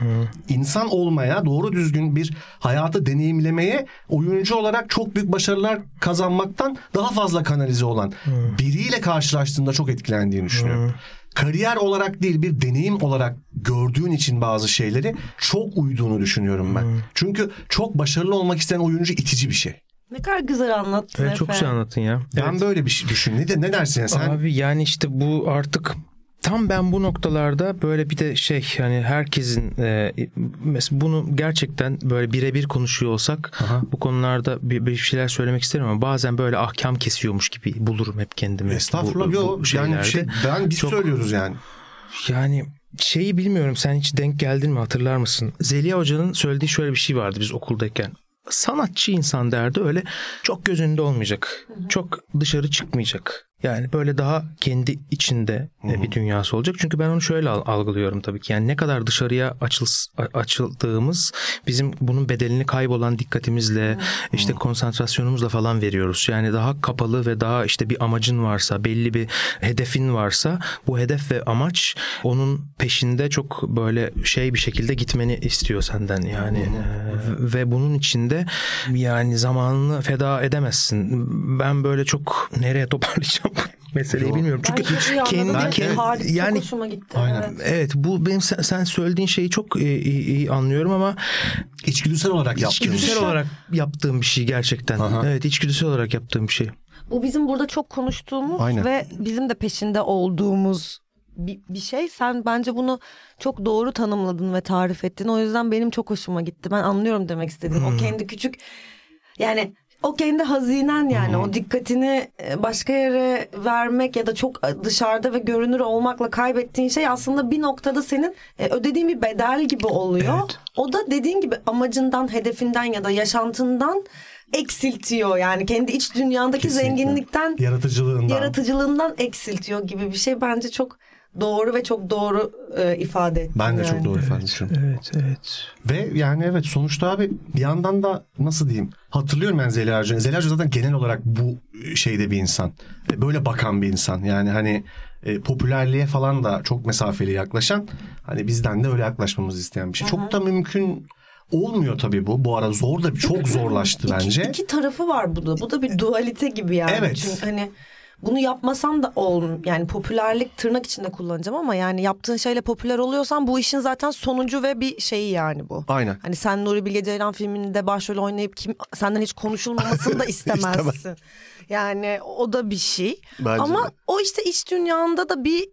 insan olmaya doğru düzgün bir hayatı deneyimlemeye oyuncu olarak çok büyük başarılar kazanmaktan daha fazla kanalize olan biriyle karşılaştığında çok etkilendiğini düşünüyorum. Kariyer olarak değil bir deneyim olarak gördüğün için bazı şeyleri çok uyduğunu düşünüyorum ben. Çünkü çok başarılı olmak isteyen oyuncu itici bir şey. Ne kadar güzel anlattın evet, çok güzel anlattın ya. Ben böyle bir şey düşün. Ne, de, ne dersin ya sen? Abi yani işte bu artık tam ben bu noktalarda böyle bir de şey yani herkesin e, mesela bunu gerçekten böyle birebir konuşuyor olsak Aha. bu konularda bir, bir şeyler söylemek isterim ama bazen böyle ahkam kesiyormuş gibi bulurum hep kendimi. Estağfurullah bu, yok. bu Yani şey, şeylerde. ben biz Çok- söylüyoruz yani. Yani şeyi bilmiyorum sen hiç denk geldin mi hatırlar mısın? Zeliha Hoca'nın söylediği şöyle bir şey vardı biz okuldayken. Sanatçı insan derdi öyle çok göz önünde olmayacak. Çok dışarı çıkmayacak. Yani böyle daha kendi içinde e, bir dünyası olacak. Çünkü ben onu şöyle al- algılıyorum tabii ki. Yani ne kadar dışarıya açıl, açıldığımız bizim bunun bedelini kaybolan dikkatimizle işte konsantrasyonumuzla falan veriyoruz. Yani daha kapalı ve daha işte bir amacın varsa, belli bir hedefin varsa bu hedef ve amaç onun peşinde çok böyle şey bir şekilde gitmeni istiyor senden yani. Ee, ve bunun içinde yani zamanını feda edemezsin. Ben böyle çok nereye toparlayacağım meseleyi Yok. bilmiyorum. Çünkü Ben iyi kendi, kendi- Harika, yani çok hoşuma gitti. Aynen. Evet. Evet bu benim sen, sen söylediğin şeyi çok iyi, iyi- iyi anlıyorum ama İçgüdüsel olarak yaptığımız. içgüdüsel olarak yaptığım bir şey gerçekten. Aha. Evet içgüdüsel olarak yaptığım bir şey. Bu bizim burada çok konuştuğumuz Aynen. ve bizim de peşinde olduğumuz bir, bir şey. Sen bence bunu çok doğru tanımladın ve tarif ettin. O yüzden benim çok hoşuma gitti. Ben anlıyorum demek istediğin. Hmm. O kendi küçük yani o kendi hazinen yani o dikkatini e, başka yere vermek ya da çok dışarıda ve görünür olmakla kaybettiğin şey aslında bir noktada senin e, ödediğin bir bedel gibi oluyor. Evet. O da dediğin gibi amacından, hedefinden ya da yaşantından eksiltiyor. Yani kendi iç dünyandaki Kesinlikle. zenginlikten Yaratıcılığından. yaratıcılığından eksiltiyor gibi bir şey bence çok doğru ve çok doğru e, ifade ettin. ben de yani. çok doğru ifade etmişim. Evet evet. Ve yani evet sonuçta abi bir yandan da nasıl diyeyim hatırlıyorum ben Zeliha Hoca'yı. Zeliha Hoca zaten genel olarak bu şeyde bir insan. E, Böyle bakan bir insan. Yani hani e, popülerliğe falan da çok mesafeli yaklaşan hani bizden de öyle yaklaşmamızı isteyen bir şey. Çok da mümkün olmuyor tabii bu. Bu ara zor da çok zorlaştı bence. İki, iki tarafı var bu da. Bu da bir dualite gibi yani. Evet. Çünkü hani bunu yapmasan da ol yani popülerlik tırnak içinde kullanacağım ama yani yaptığın şeyle popüler oluyorsan bu işin zaten sonucu ve bir şeyi yani bu. Aynen. Hani sen Nuri Bilge Ceylan filminde başrol oynayıp kim senden hiç konuşulmamasını da istemezsin. yani o da bir şey. Bence Ama de. o işte iç dünyanda da bir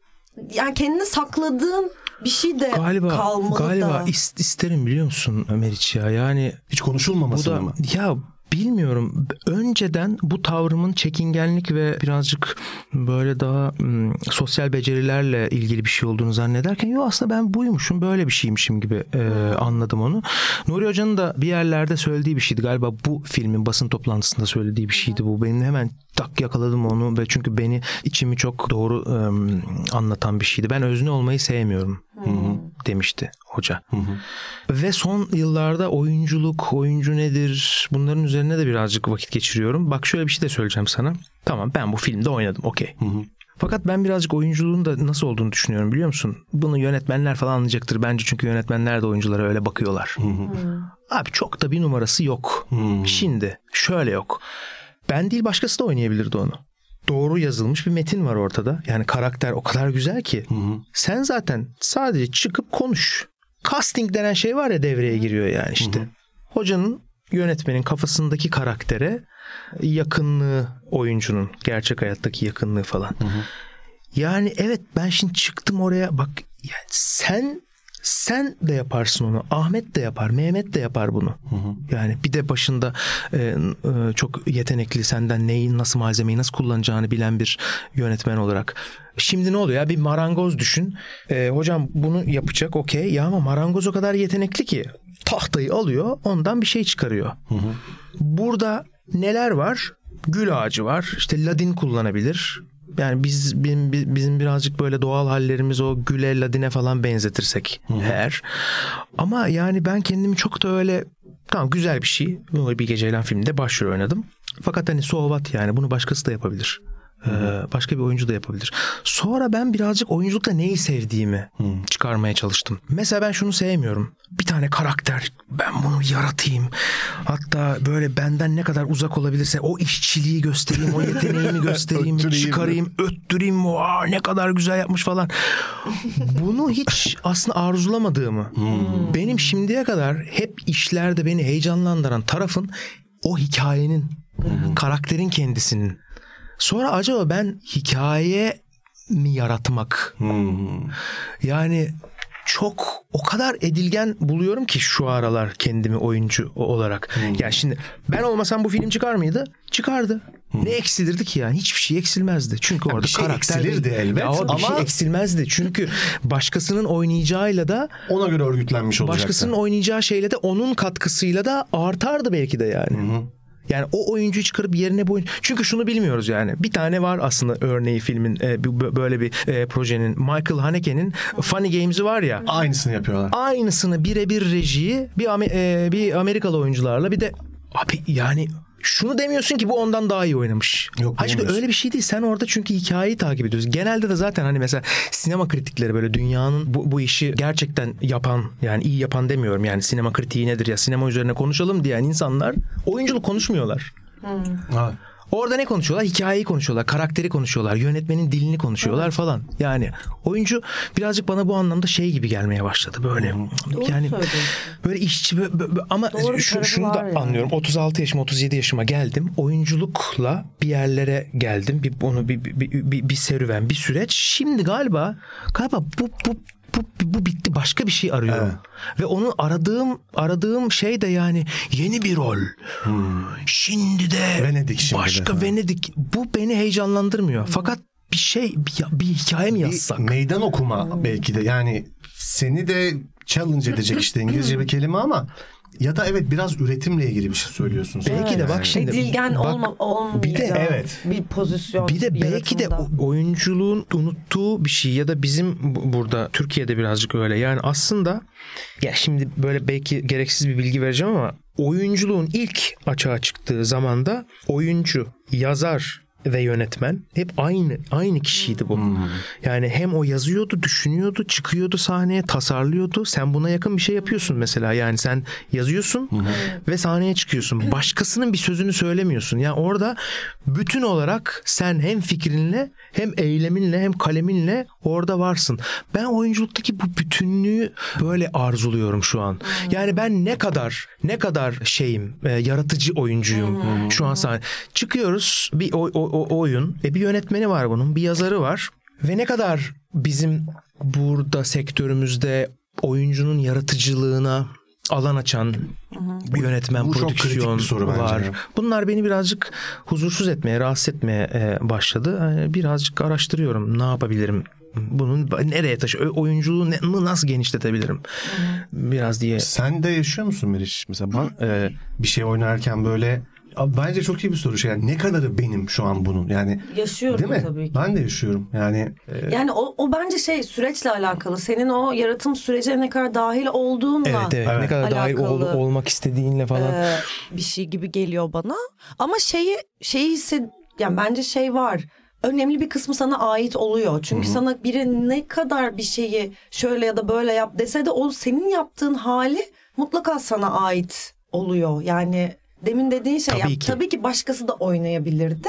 yani kendini sakladığın bir şey de Galiba kalmalı galiba da. ist- isterim biliyor musun Meriç ya. Yani Hiç konuşulmamasını mı? ya bilmiyorum. Önceden bu tavrımın çekingenlik ve birazcık böyle daha ım, sosyal becerilerle ilgili bir şey olduğunu zannederken yo aslında ben buymuşum böyle bir şeymişim gibi e, anladım onu. Nuri Hoca'nın da bir yerlerde söylediği bir şeydi galiba bu filmin basın toplantısında söylediği bir şeydi bu. Benim hemen tak yakaladım onu ve çünkü beni içimi çok doğru ım, anlatan bir şeydi. Ben özne olmayı sevmiyorum demişti hoca. Ve son yıllarda oyunculuk, oyuncu nedir bunların üzerine de birazcık vakit geçiriyorum. Bak şöyle bir şey de söyleyeceğim sana. Tamam ben bu filmde oynadım okey. Fakat ben birazcık oyunculuğun da nasıl olduğunu düşünüyorum biliyor musun? Bunu yönetmenler falan anlayacaktır bence çünkü yönetmenler de oyunculara öyle bakıyorlar. Abi çok da bir numarası yok. Şimdi şöyle yok. Ben değil başkası da oynayabilirdi onu. Doğru yazılmış bir metin var ortada. Yani karakter o kadar güzel ki. Sen zaten sadece çıkıp konuş. Casting denen şey var ya devreye giriyor yani işte. Hocanın yönetmenin kafasındaki karaktere yakınlığı oyuncunun gerçek hayattaki yakınlığı falan. Yani evet ben şimdi çıktım oraya bak yani sen sen de yaparsın onu. Ahmet de yapar, Mehmet de yapar bunu. Yani bir de başında e, e, çok yetenekli senden neyi nasıl malzemeyi nasıl kullanacağını bilen bir yönetmen olarak. Şimdi ne oluyor ya bir marangoz düşün. E, hocam bunu yapacak okey ya ama marangoz o kadar yetenekli ki tahtayı alıyor ondan bir şey çıkarıyor. Burada neler var? Gül ağacı var. İşte ladin kullanabilir. Yani biz bizim, bizim birazcık böyle doğal hallerimiz o güle ladine falan benzetirsek eğer. Ama yani ben kendimi çok da öyle tamam güzel bir şey. Böyle bir geceyle filmde başrol oynadım. Fakat hani so what yani bunu başkası da yapabilir. Ee, başka bir oyuncu da yapabilir. Sonra ben birazcık oyunculukta neyi sevdiğimi çıkarmaya çalıştım. Mesela ben şunu sevmiyorum. Bir tane karakter ben bunu yaratayım. Hatta böyle benden ne kadar uzak olabilirse o işçiliği göstereyim, o yeteneğimi göstereyim, Öttüreyim. çıkarayım, öttüreyim. Aa, ne kadar güzel yapmış falan. Bunu hiç aslında arzulamadığımı. Benim şimdiye kadar hep işlerde beni heyecanlandıran tarafın o hikayenin, karakterin kendisinin. Sonra acaba ben hikaye mi yaratmak? Yani çok o kadar edilgen buluyorum ki şu aralar kendimi oyuncu olarak. Yani şimdi ben olmasam bu film çıkar mıydı? Çıkardı. Ne eksilirdi ki yani? Hiçbir şey eksilmezdi. Çünkü orada bir şey karakter eksilirdi elbet Ya o bir şey ama- eksilmezdi. Çünkü başkasının oynayacağıyla da Ona göre örgütlenmiş olacaktı. başkasının oynayacağı şeyle de onun katkısıyla da artardı belki de yani. Yani o oyuncuyu çıkarıp yerine bu oyuncu... Çünkü şunu bilmiyoruz yani. Bir tane var aslında örneği filmin e, böyle bir e, projenin. Michael Haneke'nin Funny Games'i var ya. Aynısını yapıyorlar. Aynısını birebir rejiyi bir, e, bir Amerikalı oyuncularla bir de abi yani şunu demiyorsun ki bu ondan daha iyi oynamış. Yok, Hayır, çünkü diyemiyorsun. öyle bir şey değil. Sen orada çünkü hikayeyi takip ediyorsun. Genelde de zaten hani mesela sinema kritikleri böyle dünyanın bu, bu işi gerçekten yapan yani iyi yapan demiyorum. Yani sinema kritiği nedir ya sinema üzerine konuşalım diyen insanlar oyunculuk konuşmuyorlar. Ha. Orada ne konuşuyorlar? Hikayeyi konuşuyorlar, karakteri konuşuyorlar, yönetmenin dilini konuşuyorlar falan. Yani oyuncu birazcık bana bu anlamda şey gibi gelmeye başladı böyle. yani söylüyorsun. böyle işçi bö- bö- bö- ama Doğru şu, şunu da yani. anlıyorum. 36 yaşıma 37 yaşıma geldim. Oyunculukla bir yerlere geldim. Bir onu bir, bir, bir, bir serüven, bir süreç. Şimdi galiba galiba bu bu bu, bu bitti başka bir şey arıyorum. Ve onu aradığım aradığım şey de yani yeni bir rol. Şimdi de Venedik şimdi de. başka Venedik. Bu beni heyecanlandırmıyor. Fakat bir şey bir, bir hikaye mi yazsak? Bir meydan okuma belki de yani seni de challenge edecek işte İngilizce bir kelime ama ya da evet biraz üretimle ilgili bir şey söylüyorsun. Belki de bak şimdi Edilgen bak, olma, olmayacak bir de evet. bir pozisyon. Bir de belki de oyunculuğun unuttuğu bir şey ya da bizim bu- burada Türkiye'de birazcık öyle. Yani aslında ya şimdi böyle belki gereksiz bir bilgi vereceğim ama oyunculuğun ilk açığa çıktığı zamanda oyuncu, yazar ve yönetmen hep aynı aynı kişiydi bu. Yani hem o yazıyordu, düşünüyordu, çıkıyordu sahneye, tasarlıyordu. Sen buna yakın bir şey yapıyorsun mesela. Yani sen yazıyorsun ve sahneye çıkıyorsun. Başkasının bir sözünü söylemiyorsun. Yani orada bütün olarak sen hem fikrinle hem eyleminle hem kaleminle orada varsın. Ben oyunculuktaki bu bütünlüğü böyle arzuluyorum şu an. Yani ben ne kadar ne kadar şeyim, e, yaratıcı oyuncuyum şu an sahne. Çıkıyoruz bir o- o- o- oyun, e, bir yönetmeni var bunun, bir yazarı var ve ne kadar bizim burada sektörümüzde oyuncunun yaratıcılığına alan açan bir yönetmen bu prodüksiyon bir soru bence var. ya. Bunlar beni birazcık huzursuz etmeye, rahatsız etmeye e, başladı. E, birazcık araştırıyorum. Ne yapabilirim? Bunun nereye taşı oyunculuğu ne- nasıl genişletebilirim? Biraz diye. Sen de yaşıyor musun Meriç? Mesela ben, e, bir şey oynarken böyle bence çok iyi bir soru şey. Yani ne kadarı benim şu an bunun? Yani Yaşıyorum değil mi? tabii ki. Ben de yaşıyorum. Yani e, Yani o, o bence şey süreçle alakalı. Senin o yaratım sürecine ne kadar dahil olduğunla Evet evet. Ne Evet. kadar dahil ol- Alakalı. olmak istediğinle falan. e, bir şey gibi geliyor bana. Ama şeyi şeyi hissed yani bence şey var. Önemli bir kısmı sana ait oluyor. Çünkü sana biri ne kadar bir şeyi şöyle ya da böyle yap dese de o senin yaptığın hali mutlaka sana ait oluyor. Yani demin dediğin şey Tabii yap- ki. tabii ki başkası da oynayabilirdi.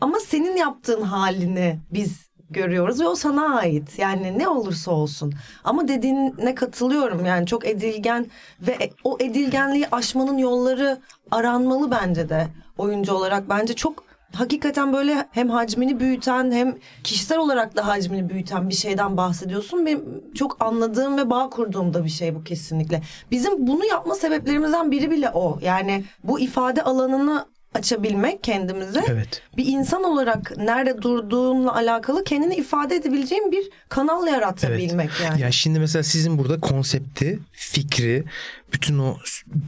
Ama senin yaptığın halini biz görüyoruz ve o sana ait. Yani ne olursa olsun. Ama dediğine katılıyorum. Yani çok edilgen ve e- o edilgenliği aşmanın yolları aranmalı bence de oyuncu olarak. Bence çok hakikaten böyle hem hacmini büyüten hem kişisel olarak da hacmini büyüten bir şeyden bahsediyorsun. Benim çok anladığım ve bağ kurduğum da bir şey bu kesinlikle. Bizim bunu yapma sebeplerimizden biri bile o. Yani bu ifade alanını açabilmek kendimize Evet. bir insan olarak nerede durduğunla alakalı kendini ifade edebileceğin bir kanal yaratabilmek yani. Yani şimdi mesela sizin burada konsepti, fikri, bütün o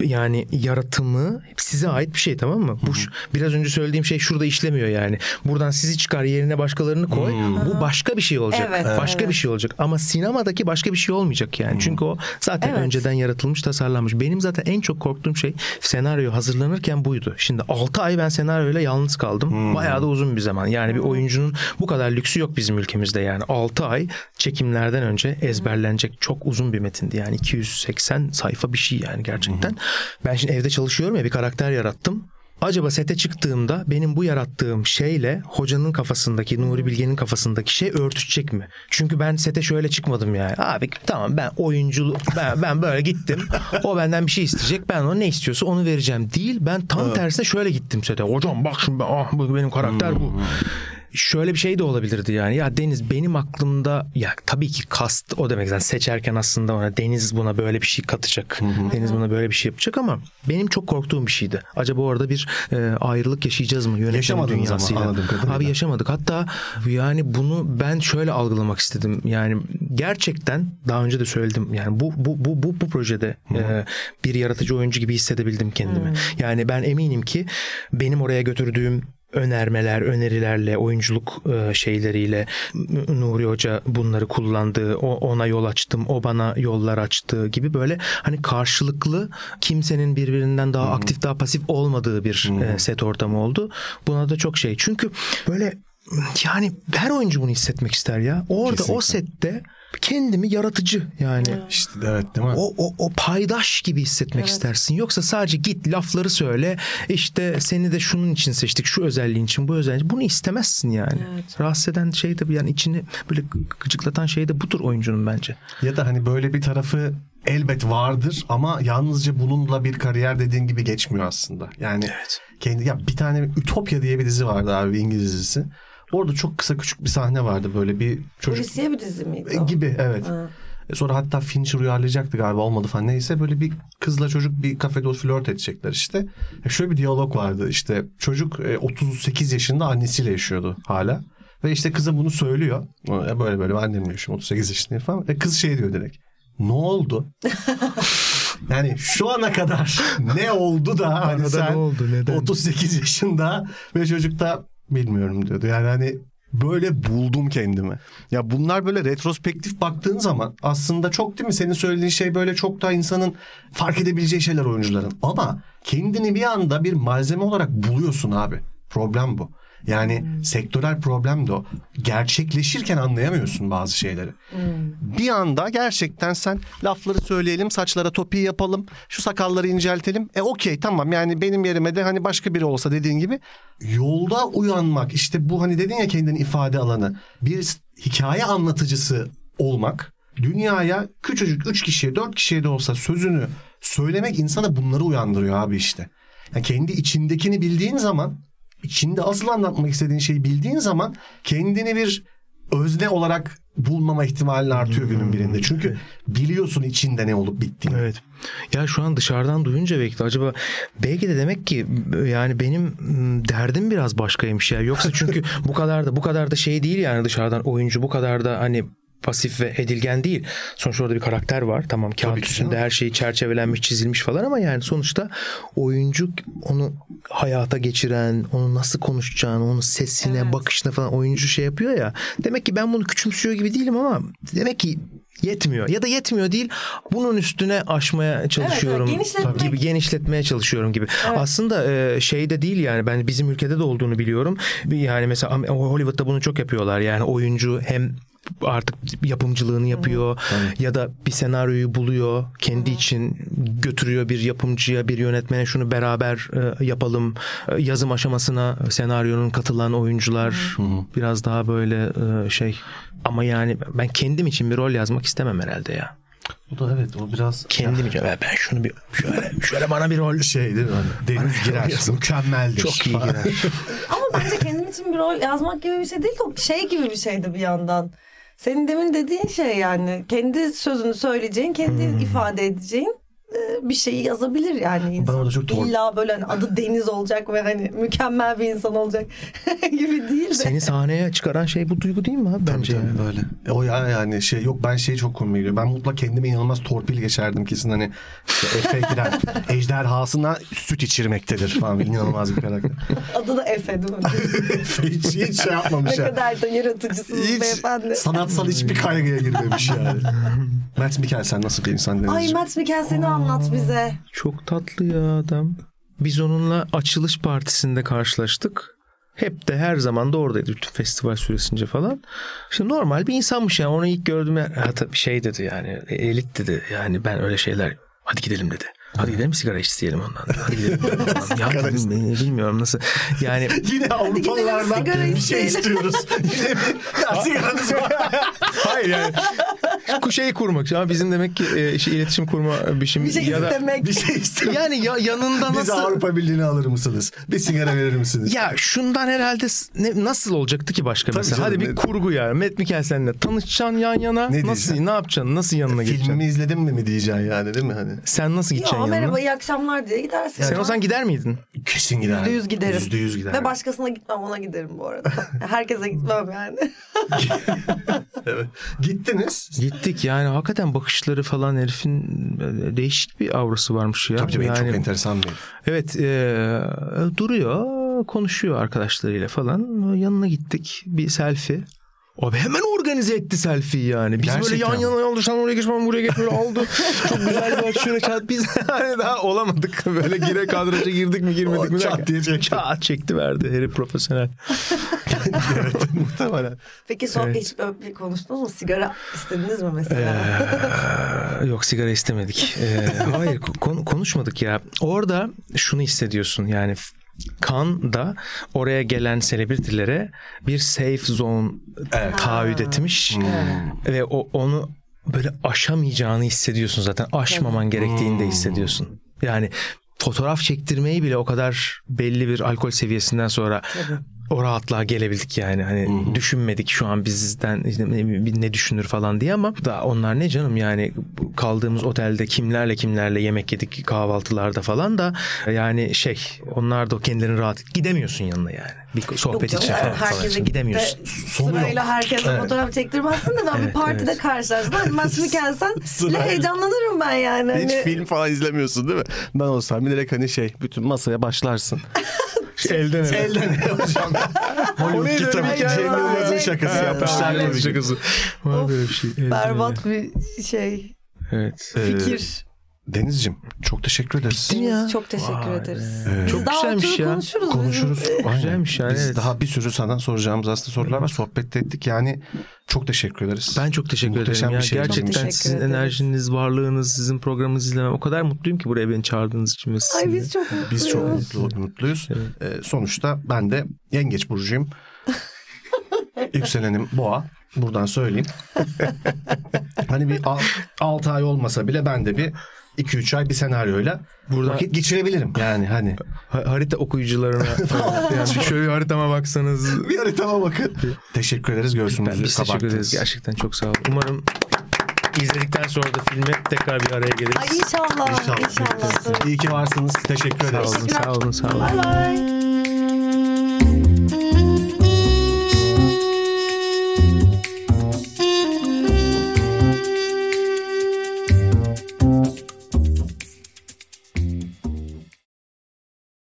yani yaratımı size ait bir şey tamam mı? Bu biraz önce söylediğim şey şurada işlemiyor yani. Buradan sizi çıkar yerine başkalarını koy. Bu başka bir şey olacak. Evet, başka evet. bir şey olacak. Ama sinemadaki başka bir şey olmayacak yani. Çünkü o zaten Evet. önceden yaratılmış, tasarlanmış. Benim zaten en çok korktuğum şey senaryo hazırlanırken buydu. Şimdi 6 ay ben senaryoyla yalnız kaldım. Bayağı da uzun bir zaman. Yani bir oyuncunun bu kadar lüksü yok bizim ülkemizde yani. 6 ay çekimlerden önce ezberlenecek çok uzun bir metindi. Yani 280 sayfa bir şey yani gerçekten. Ben şimdi evde çalışıyorum ya bir karakter yarattım. Acaba sete çıktığımda benim bu yarattığım şeyle hocanın kafasındaki, Nuri Bilge'nin kafasındaki şey örtüşecek mi? Çünkü ben sete şöyle çıkmadım yani. Abi tamam ben oyunculu ben, ben böyle gittim. O benden bir şey isteyecek. Ben ona ne istiyorsa onu vereceğim. Değil ben tam tersine şöyle gittim sete. Hocam bak şimdi ben- ah bu benim karakter bu. Şöyle bir şey de olabilirdi yani. Ya Deniz benim aklımda ya tabii ki kast o demek. Yani seçerken aslında ona Deniz buna böyle bir şey katacak. Deniz buna böyle bir şey yapacak ama benim çok korktuğum bir şeydi. Acaba orada bir e, ayrılık yaşayacağız mı yönetmenin Yaşamadınız ama dünyasıyla? anladığım kadarıyla. Abi yaşamadık. Hatta yani bunu ben şöyle algılamak istedim. Yani gerçekten daha önce de söyledim. Yani bu bu bu bu, bu projede e, bir yaratıcı oyuncu gibi hissedebildim kendimi. Yani ben eminim ki benim oraya götürdüğüm önermeler, önerilerle, oyunculuk e, şeyleriyle Nuri Hoca bunları kullandı. O ona yol açtım, o bana yollar açtı gibi böyle hani karşılıklı kimsenin birbirinden daha aktif, daha pasif olmadığı bir e, set ortamı oldu. Buna da çok şey. Çünkü böyle yani her oyuncu bunu hissetmek ister ya. Orada o sette kendimi yaratıcı yani. işte evet değil mi? O, o, o paydaş gibi hissetmek istersin. Yoksa sadece git lafları söyle. İşte seni de şunun için seçtik. Şu özelliğin için, bu özelliğin için. Bunu istemezsin yani. Evet. Rahatsız eden şey de yani içini böyle gıcıklatan şey de budur oyuncunun bence. Ya da hani böyle bir tarafı elbet vardır ama yalnızca bununla bir kariyer dediğin gibi geçmiyor aslında. Yani kendi ya bir tane Ütopya diye bir dizi vardı abi bir İngiliz dizisi. Orada çok kısa küçük bir sahne vardı böyle bir çocuk Polisiye bir dizi miydi E, o? gibi evet. Ha. E, Sonra hatta Fincher uyarlayacaktı galiba olmadı falan neyse böyle bir kızla çocuk bir kafede flört edecekler işte. E, Şöyle bir diyalog vardı işte çocuk e, 38 yaşında annesiyle yaşıyordu hala. Ve işte kıza bunu söylüyor. E, Böyle böyle ben annemle yaşıyorum 38 yaşındayım falan. E, kız şey diyor direkt. Ne oldu? yani şu ana kadar ne oldu da hani Arada sen ne oldu, neden? 38 yaşında ve çocuk da bilmiyorum diyordu. Yani hani böyle buldum kendimi. Ya bunlar böyle retrospektif baktığın zaman aslında çok değil mi? Senin söylediğin şey böyle çok da insanın fark edebileceği şeyler oyuncuların. Ama kendini bir anda bir malzeme olarak buluyorsun abi. Problem bu. Yani sektörel problem de o. Gerçekleşirken anlayamıyorsun bazı şeyleri. Bir anda gerçekten sen lafları söyleyelim, saçlara topi yapalım, şu sakalları inceltelim. E okey tamam yani benim yerime de hani başka biri olsa dediğin gibi yolda uyanmak işte bu hani dedin ya kendini ifade alanı bir hikaye anlatıcısı olmak dünyaya küçücük üç kişiye dört kişiye de olsa sözünü söylemek insana bunları uyandırıyor abi işte. Yani kendi içindekini bildiğin zaman içinde asıl anlatmak istediğin şeyi bildiğin zaman kendini bir özne olarak bulmama ihtimalin artıyor günün birinde. Çünkü biliyorsun içinde ne olup bittiğini. Evet. Ya şu an dışarıdan duyunca belki de acaba belki de demek ki yani benim m, derdim biraz başkaymış ya. Yoksa çünkü bu kadar da bu kadar da şey değil yani dışarıdan oyuncu bu kadar da hani pasif ve edilgen değil. Sonuçta orada bir karakter var. Tamam kağıt Tabii üstünde canım. her şey çerçevelenmiş, çizilmiş falan ama yani sonuçta oyuncu onu hayata geçiren, onu nasıl konuşacağını, onun sesine, Evet. bakışına falan oyuncu şey yapıyor ya. Demek ki ben bunu küçümsüyor gibi değilim ama demek ki yetmiyor. Ya da yetmiyor değil. Bunun üstüne aşmaya çalışıyorum genişletmek. gibi genişletmeye çalışıyorum gibi. Aslında e, şey de değil yani ben bizim ülkede de olduğunu biliyorum. Yani mesela Hollywood'da bunu çok yapıyorlar. Yani oyuncu hem artık yapımcılığını yapıyor ya da bir senaryoyu buluyor kendi için götürüyor bir yapımcıya bir yönetmene şunu beraber e, yapalım E, yazım aşamasına senaryonun katılan oyuncular biraz daha böyle e, şey ama yani ben kendim için bir rol yazmak istemem herhalde ya O da evet o biraz kendim için "Ya ben şunu bir şöyle şöyle bana bir rol şey değil mi? Deniz girer. Mükemmeldir. çok iyi girer. Ama bence kendim için bir rol yazmak gibi bir şey değil. O şey gibi bir şeydi bir yandan. Senin demin dediğin şey yani. Kendi sözünü söyleyeceğin, kendi Hmm. ifade edeceğin e, bir şeyi yazabilir yani insan. orada çok tor- İlla böyle hani adı Deniz olacak ve hani mükemmel bir insan olacak gibi değil de. Seni sahneye çıkaran şey bu duygu değil mi abi bence? Tabii yani? tabii böyle. E, O ya yani şey yok ben şey çok komik geliyor. Ben mutlaka kendime inanılmaz torpil geçerdim kesin hani işte Efe gider ejderhasına süt içirmektedir falan inanılmaz bir karakter. Adı da Efe değil mi? Efe hiç, hiç şey ne yapmamış ya. kadar da yaratıcısınız Hiç beyefendi. sanatsal hiçbir kaygıya girmemiş yani. Matt Mikkelsen nasıl bir insan Ay Denizciğim? Matt Mikkelsen'i anlat bize. Çok tatlı ya adam. Biz onunla açılış partisinde karşılaştık. Hep de her zaman da oradaydı bütün festival süresince falan. İşte normal bir insanmış yani. Onu ilk gördüğüm yer, ha, tabii şey dedi yani elit dedi. Yani ben öyle şeyler hadi gidelim dedi. Hadi gidelim sigara isteyelim ondan. Hadi gidelim. ya bilmiyorum nasıl. Yani Yine Avrupalılardan bir şey istiyoruz. Yine bir ya sigaranız var. hayır yani şeyi kurmak. Ama bizim demek ki e, şey, iletişim kurma biçimi Bir şey ya da istemek. Bir şey istiyoruz. yani ya, yanında Bize nasıl Avrupa Birliği'ni alır mısınız? Bir sigara verir misiniz? Ya şundan herhalde ne, nasıl olacaktı ki başka Tabii mesela? canım, Hadi bir ne- kurgu ya. Matt Mikkelsen'le tanışacaksın yan yana. Ne nasıl diyeceksin? ne yapacaksın? Nasıl yanına geçeceksin? Filmimi izledin mi mi diyeceksin yani değil mi hani? Sen nasıl gideceksin Ya yanına? merhaba iyi akşamlar diye gidersin. Sen o zaman gider miydin? Kesin gider. Yüzde yüz giderim. Yüzde yüz gider. Ve başkasına gitmem ona giderim bu arada. Herkese gitmem yani. Evet. Gittiniz. Gittik yani hakikaten bakışları falan herifin e, değişik bir aurası varmış ya. Tabii tabii yani, çok enteresan bir. Evet e, duruyor konuşuyor arkadaşlarıyla falan. Yanına gittik bir selfie. Abi hemen organize etti selfie'yi yani. Biz böyle Gerçekten yan mi? yana oldu. Sen oraya geç ben buraya geç böyle aldı. Çok güzel bir açıyla çat. Biz hani daha olamadık. Böyle gire kadraja girdik mi girmedik O mi? çat diye çekti. Çat çekti verdi. Herif profesyonel. evet muhtemelen. Peki son Evet. hiç böyle bir konuştunuz mu? Sigara istediniz mi mesela? Ee, yok sigara istemedik. Ee, hayır kon- konuşmadık ya. Orada şunu hissediyorsun yani kan da oraya gelen selebritilere bir safe zone taahhüt etmiş ve o onu böyle aşamayacağını hissediyorsun zaten. Aşmaman gerektiğini de hissediyorsun. Yani fotoğraf çektirmeyi bile o kadar belli bir alkol seviyesinden sonra o rahatlığa gelebildik yani hani düşünmedik şu an bizden işte ne, düşünür falan diye ama da onlar ne canım yani kaldığımız otelde kimlerle kimlerle yemek yedik kahvaltılarda falan da yani şey onlar da kendilerini rahat gidemiyorsun yanına yani bir sohbet Yok için canım, falan, herkese için gidemiyorsun. sırayla herkese fotoğraf çektirmezsin de ben bir Evet, partide evet. karşılaştım. Ben Matt Mikkelsen'le Sırayla. heyecanlanırım ben yani. Hiç Hani- film falan izlemiyorsun değil mi? Ben olsam bilerek hani şey bütün masaya başlarsın. Elden ele. Elden ele hocam. Hollywood neydi öyle bir Cem? Yılmaz'ın şakası ha, yapmışlar. şakası. Var böyle bir şey. Berbat bir şey, Evet. Fikir. Denizciğim çok teşekkür ederiz. Mi ya? Çok teşekkür Vay ederiz. Ee, Çok daha güzelmiş ya. konuşuruz. Konuşuruz. Güzelmiş yani, Biz evet. daha bir sürü sana soracağımız aslında sorular var. Sohbet ettik. Yani çok teşekkür ederiz. Ben çok teşekkür Muhteşem ederim. Ya. bir şey. Gerçekten sizin ederiz. enerjiniz, varlığınız, sizin programınızı izlemem. O kadar mutluyum ki buraya beni çağırdığınız için. ve Ay biz çok mutluyuz. Biz çok mutlu, mutluyuz. Ee, sonuçta ben de yengeç burcuyum. Yükselenim boğa. Buradan söyleyeyim. hani bir 6 ay olmasa bile ben de bir 2-3 ay bir senaryoyla Burada- vakit geçirebilirim. Yani hani Ha- harita okuyucularına yani şöyle bir haritama baksanız. bir haritama bakın. Teşekkür ederiz. Göğsümüzü Biz teşekkür ederiz. Gerçekten çok sağ olun. Umarım izledikten sonra da filme tekrar bir araya geliriz. Ay inşallah. İnşallah. İnşallah. İyi ki varsınız. Teşekkür Sağ ederiz. olun, sağ olun, sağ olun. Bye bye.